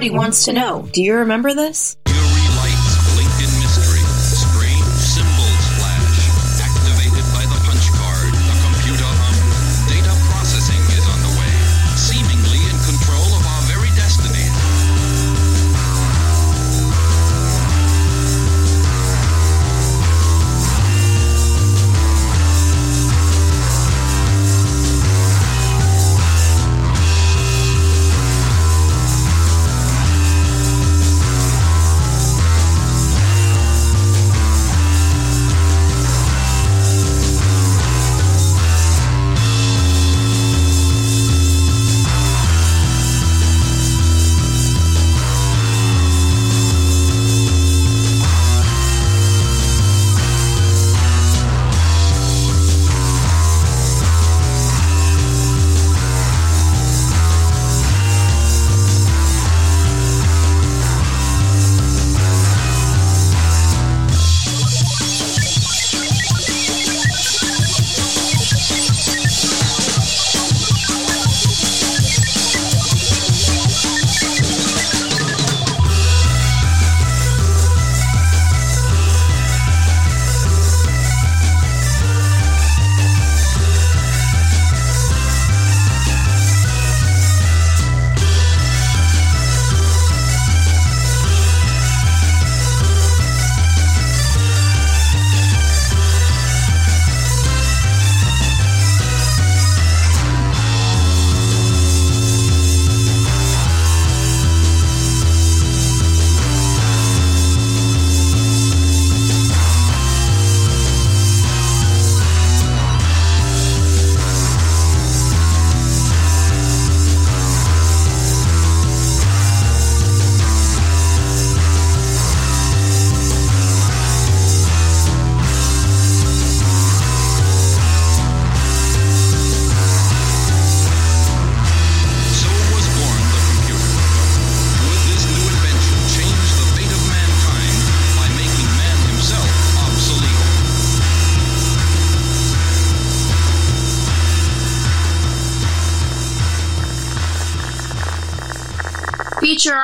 Music wants to know Do you remember this?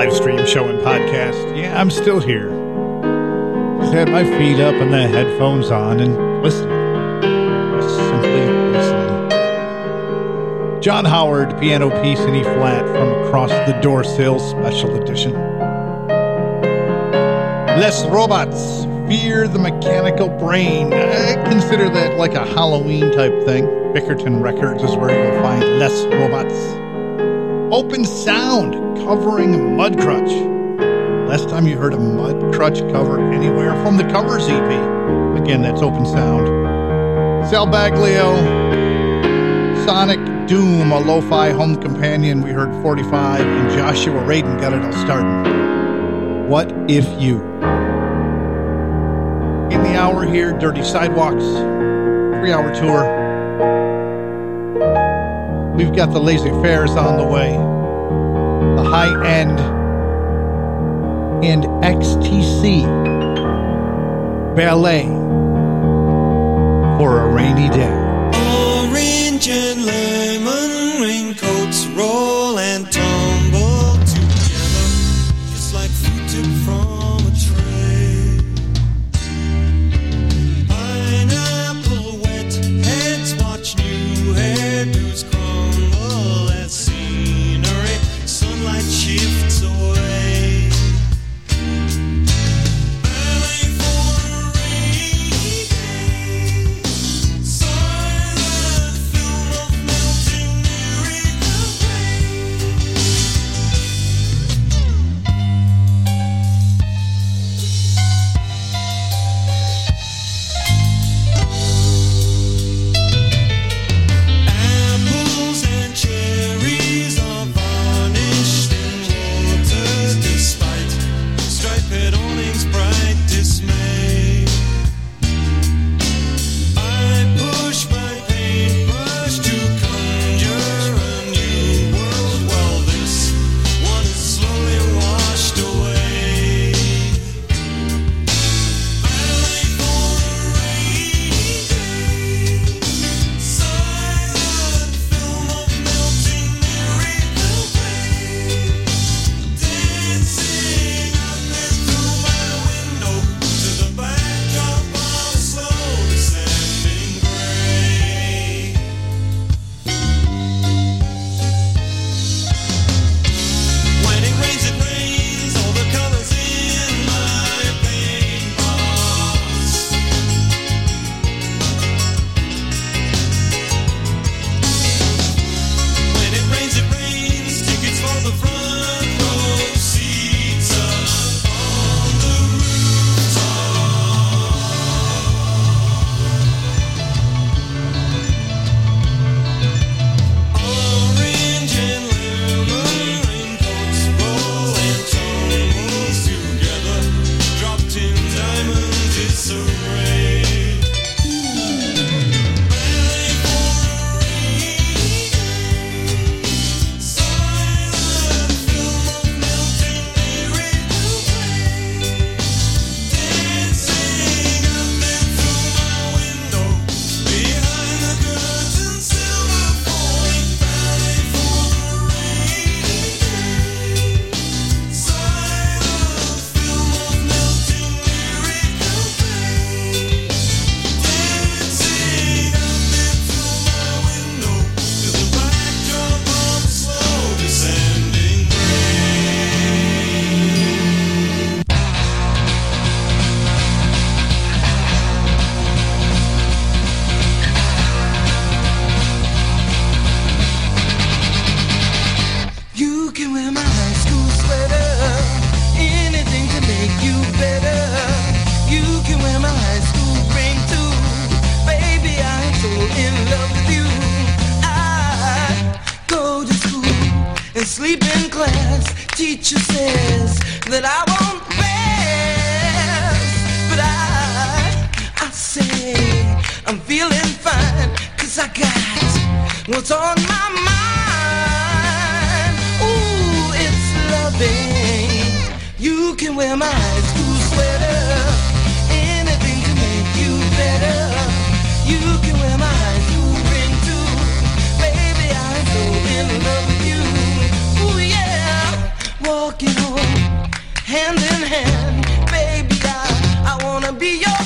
Live stream show and podcast. Yeah, I'm still here. Just had my feet up and the headphones on and listening. Just simply listening. John Howard, piano piece in E flat from Across the Door Sill Special Edition. Les Robots, Fear the Mechanical Brain. I consider that like a Halloween type thing. Bickerton Records is where you'll find Les Robots. Open Sound covering Mudcrutch. Last time you heard a Mudcrutch cover anywhere from the Covers EP. Again, that's Open Sound. Sal Baglio, Sonic Doom, a lo fi home companion. We heard 45, and Joshua Radin got it all started. What if you? In the hour here, Dirty Sidewalks, three hour tour. We've got the Lazy Fairs on the way, the high end, and XTC ballet for a rainy day. What's on my mind. Ooh, it's loving. You can wear my school sweater, anything to make you better. You can wear my high school ring too, baby. I'm so in love with you. Ooh yeah, walking home hand in hand, baby. I I wanna be your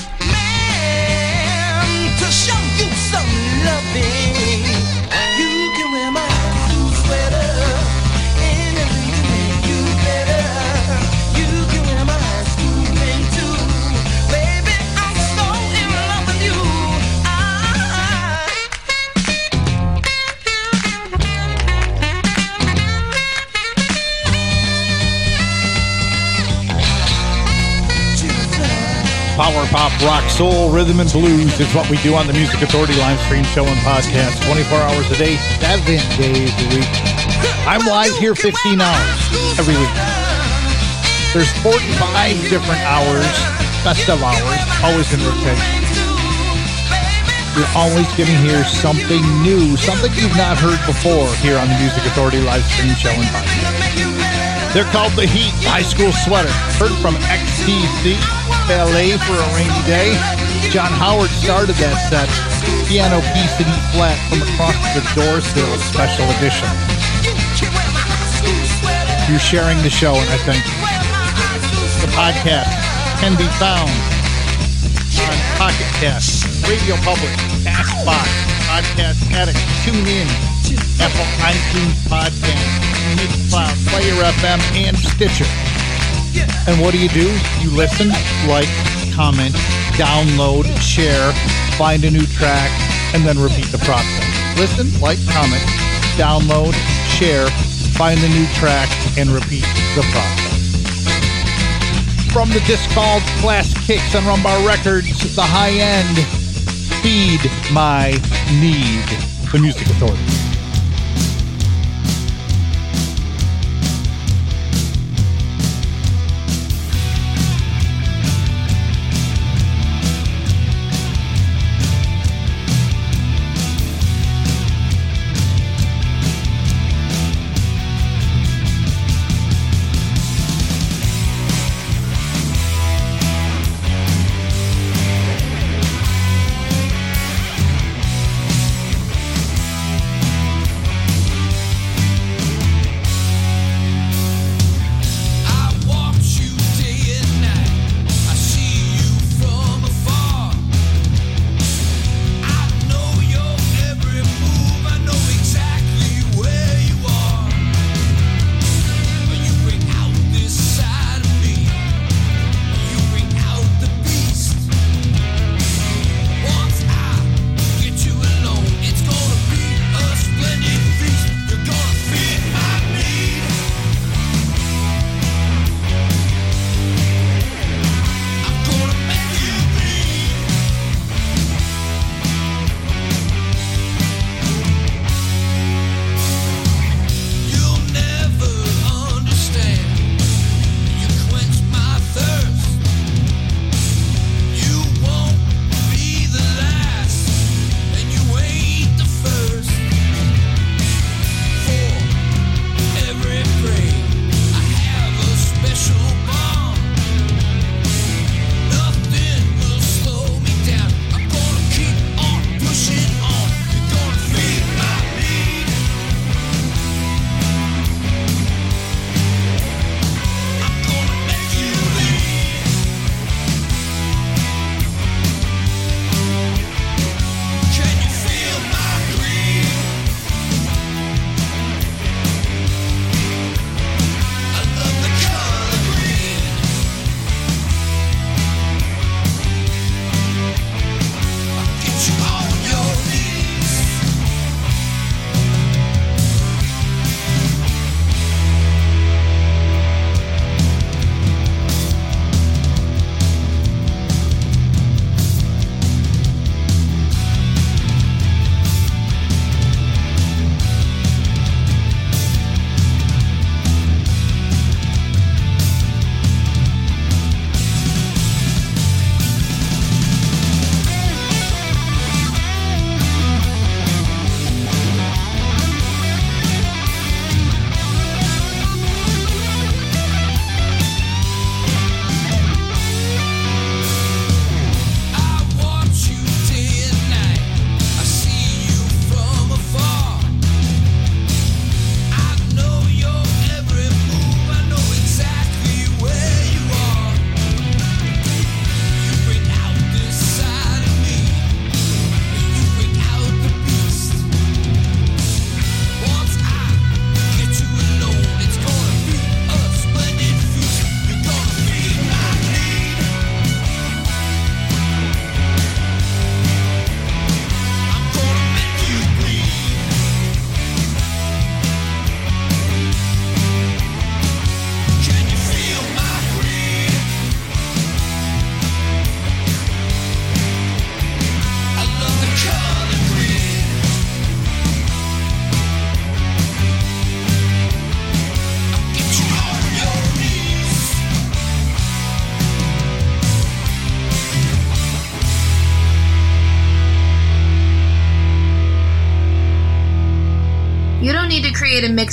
Power pop, rock, soul, rhythm, and blues is what we do on the Music Authority live stream show and podcast 24 hours a day, 7 days a week. I'm live here 15 hours every week. There's 45 different hours, best of hours, always in rotation. You're always going to hear something new, something you've not heard before here on the Music Authority live stream show and podcast. They're called The Heat High School Sweater. Heard from XTC, Ballet for a Rainy Day. John Howard started that set. Piano piece in E flat from across the door sill special edition. You're sharing the show, and I think. The podcast can be found on Pocket Cast, Radio Public, Castbox, Podcast Addict, TuneIn, Apple iTunes Podcast, Mixcloud, Player FM, and Stitcher. And what do you do? You listen, like, comment, download, share, find a new track, and then repeat the process. Listen, like, comment, download, share, find the new track, and repeat the process. From the disc called Class Kicks on Rumbar Records, the high end, Feed My Need, the Music Authority.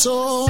soul.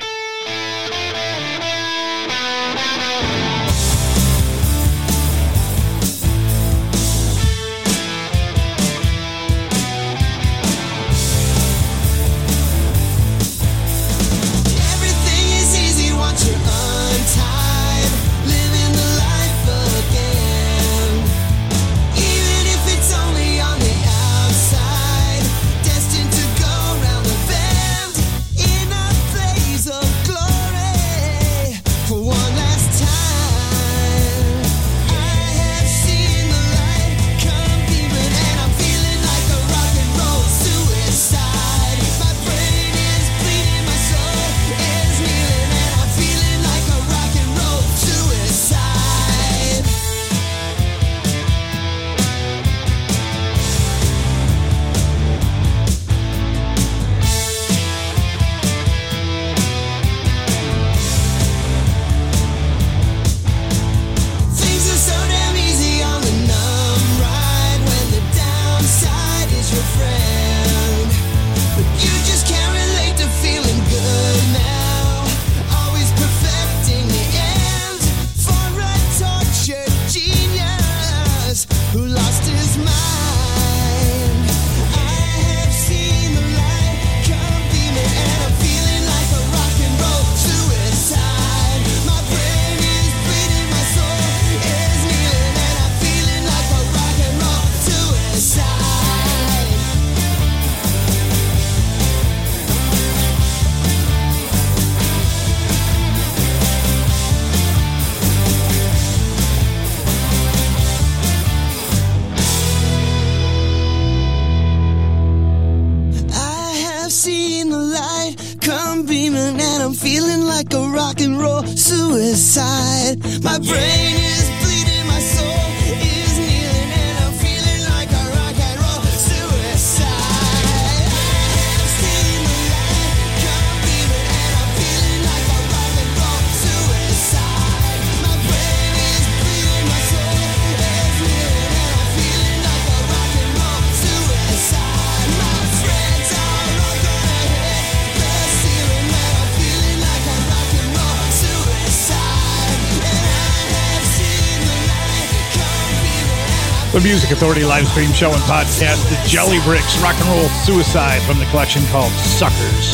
The Music Authority live stream show and podcast, The Jelly Bricks Rock and Roll Suicide from the collection called Suckers.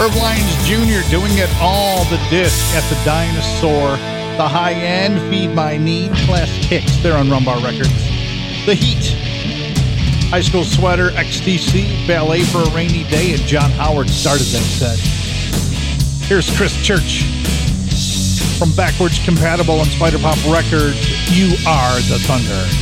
Irv Lyons Jr. doing it all the disc at the Dinosaur. The high end Feed My Need class Kicks, they're on Rumbar Records. The Heat. High School Sweater, XTC, Ballet for a Rainy Day, and John Howard started that set. Here's Chris Church from Backwards Compatible and SpyderPop Records. You are the Thunder.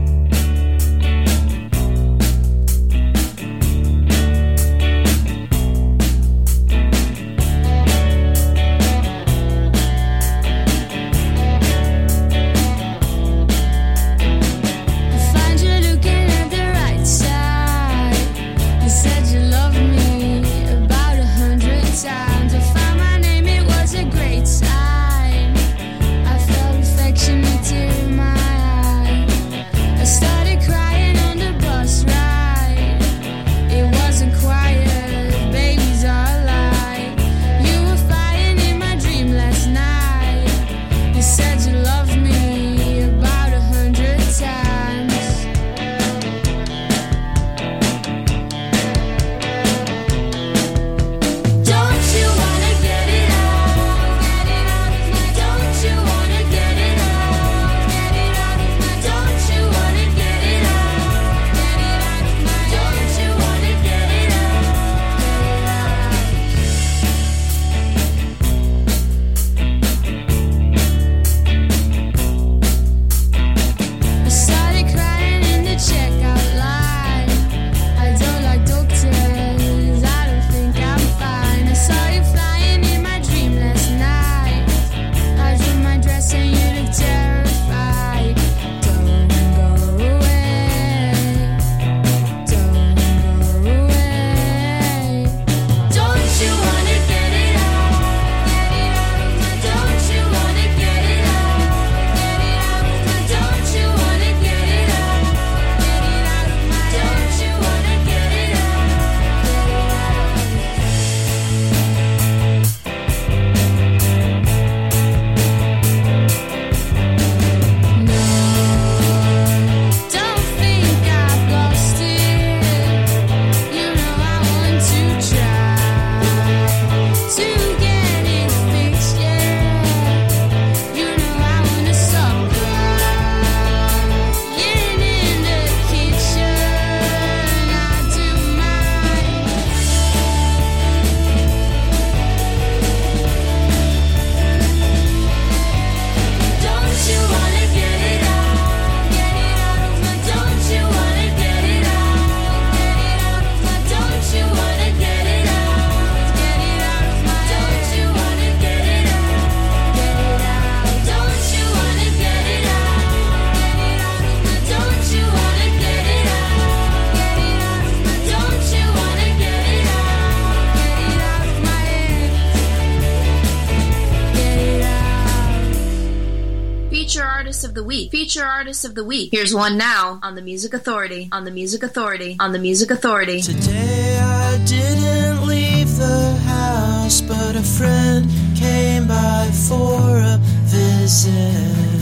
artist of the week. Here's one now on the Music Authority, on the Music Authority, on the Music Authority. Today I didn't leave the house, but a friend came by for a visit.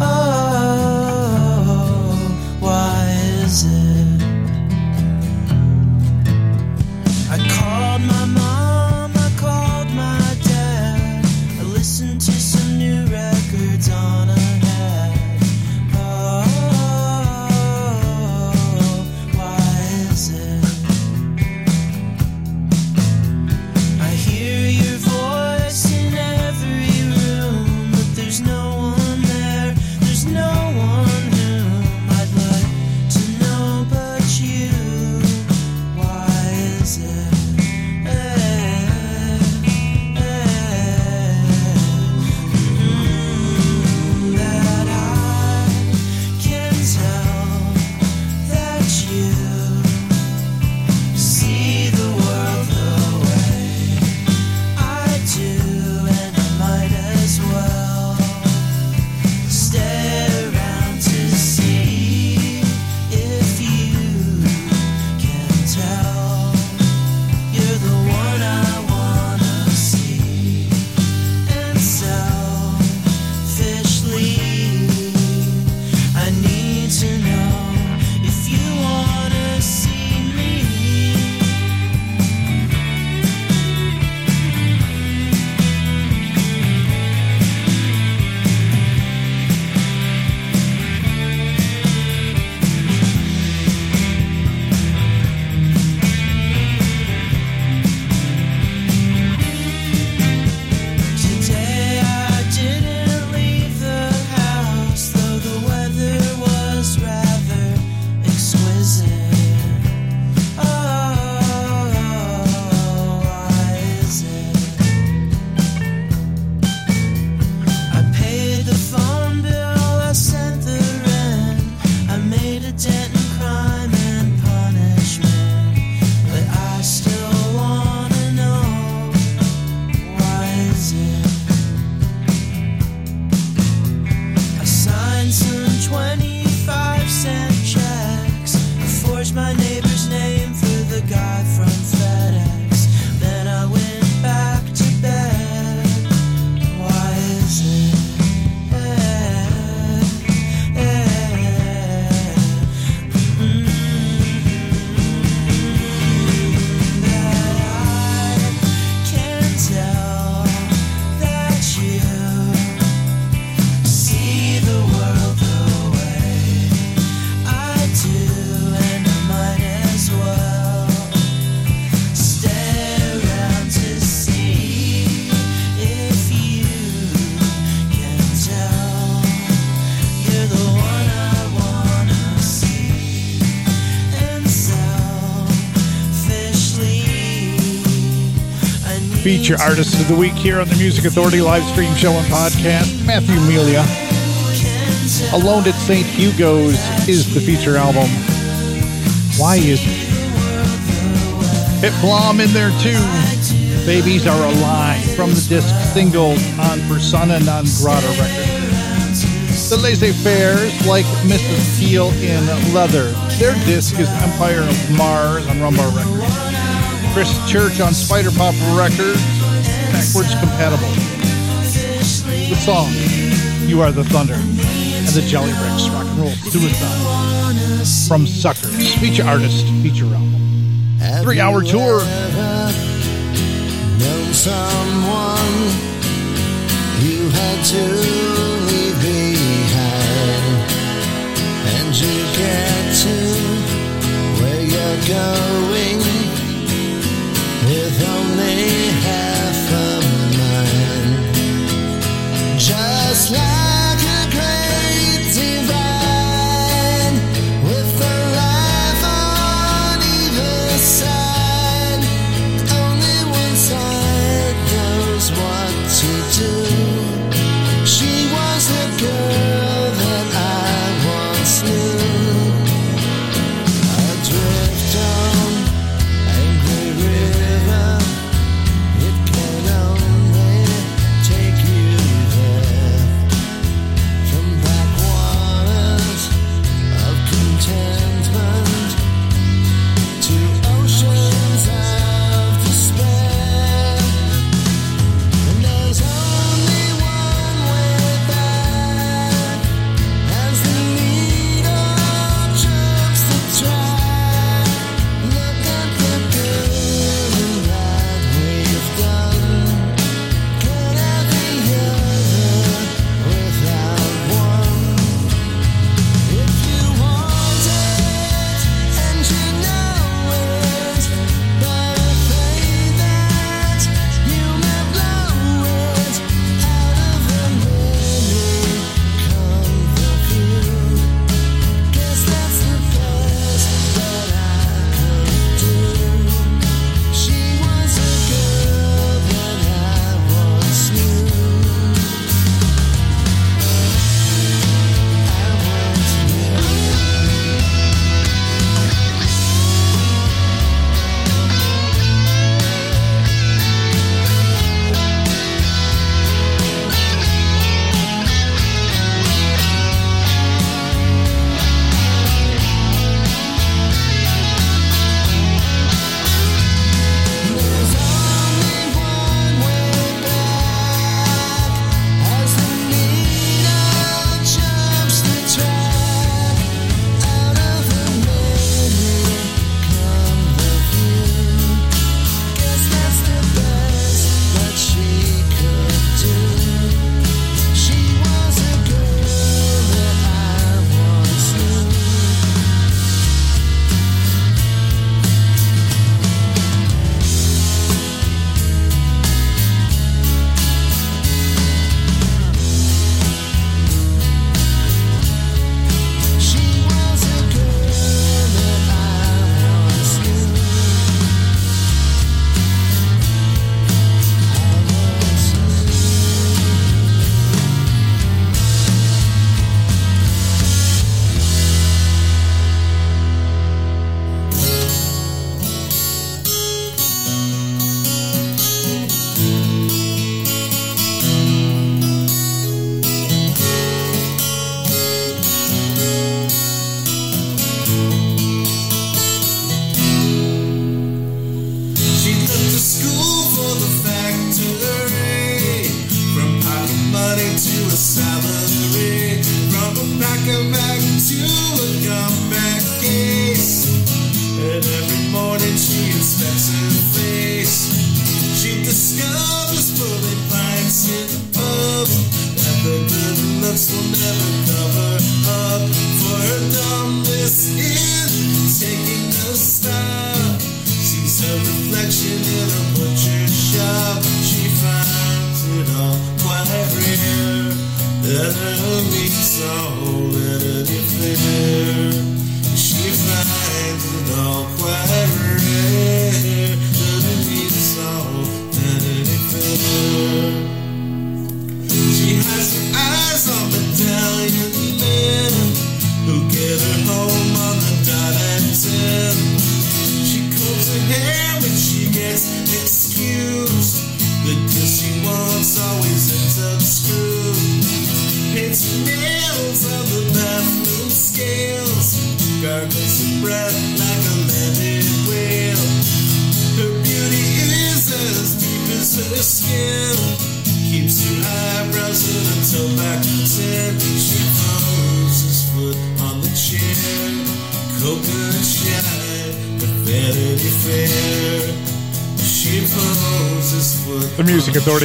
Oh, why is it? feature artist of the week here on the Music Authority live stream show and podcast, Matthew Milia. Alone at St. Hugo's is the feature album. Why is it? Hit Blom in there too. Babies Are Alive from the disc single on Persona Non Grata Records. The Laissez Faires, like Mrs. Peel in Leather. Their disc is Empire of Mars on Rumbar Records. Chris Church on SpyderPop Records backwards compatible. The song, You Are the Thunder, and the Jelly Bricks Rock and Roll Suicide from Suckers, feature artist, feature album. Three hour tour. Know someone you had to leave behind, and you get to where you're going with only half.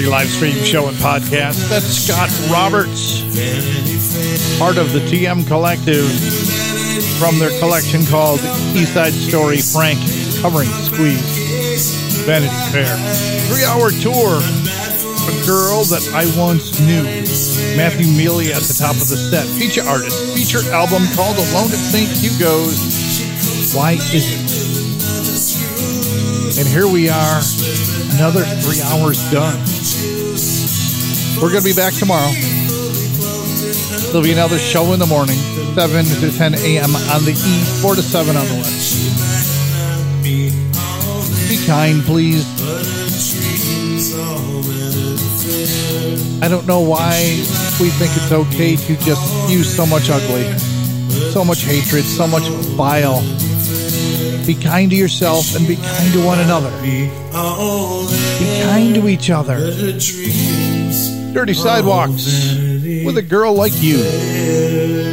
Live stream show and podcast. That's Scott Roberts, part of the TM Collective from their collection called East Side Story Frank covering Squeeze. Vanity Fair. Three hour tour. A girl that I once knew. Matthew Milia at the top of the set. Feature artist. Feature album called Alone at St. Hugo's. Why is it? And here we are. Another three hours done. We're going to be back tomorrow. There'll be another show in the morning, 7 to 10 a.m. on the east, 4 to 7 on the west. Be kind, please. I don't know why we think it's okay to just use so much ugly, so much hatred, so much vile. Be kind to yourself and be kind to one another. Be kind to each other. Dirty sidewalks with a girl like you.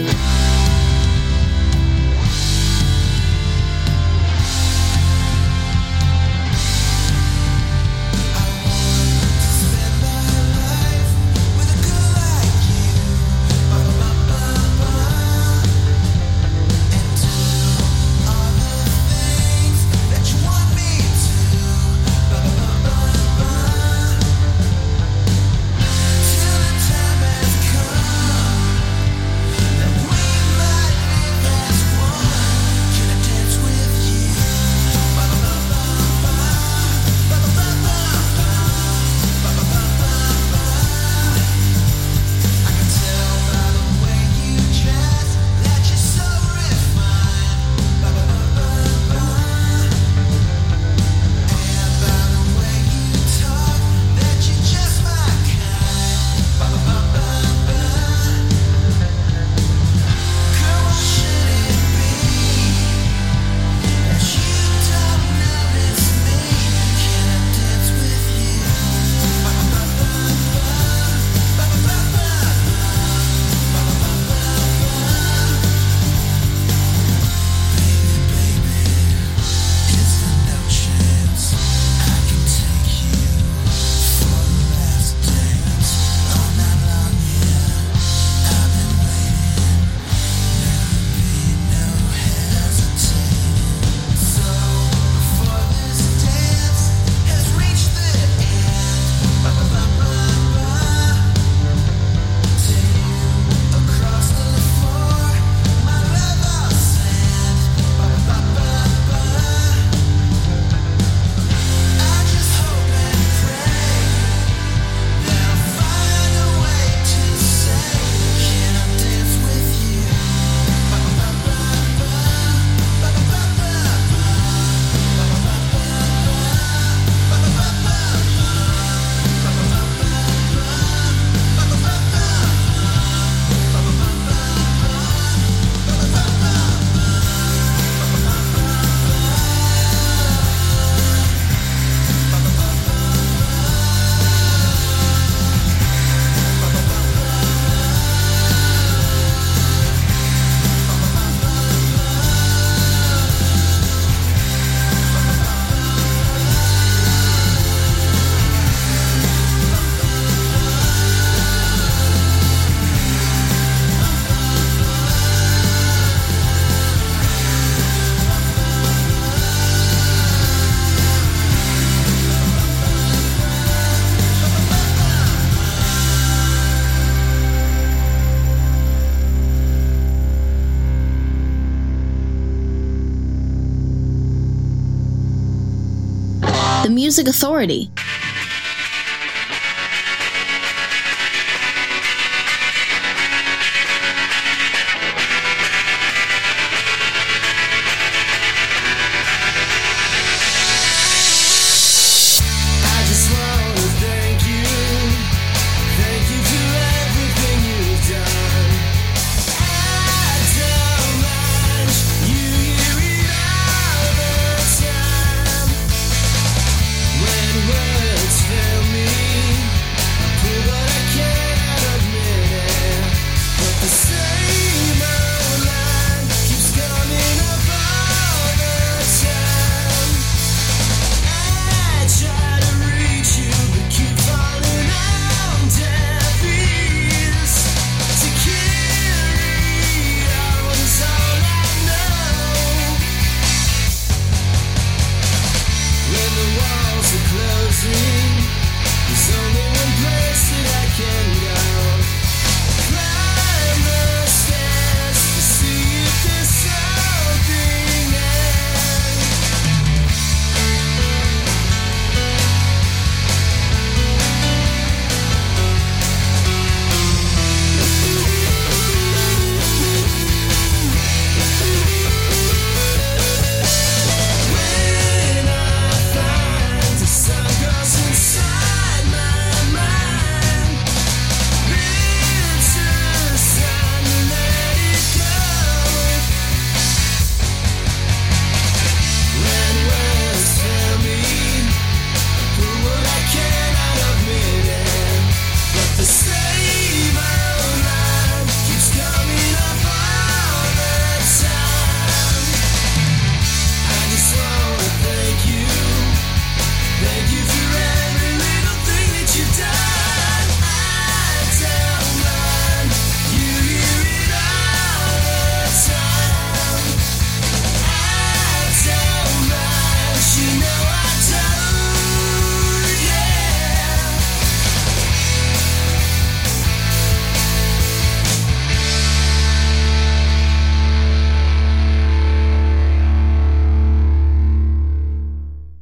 Music Authority.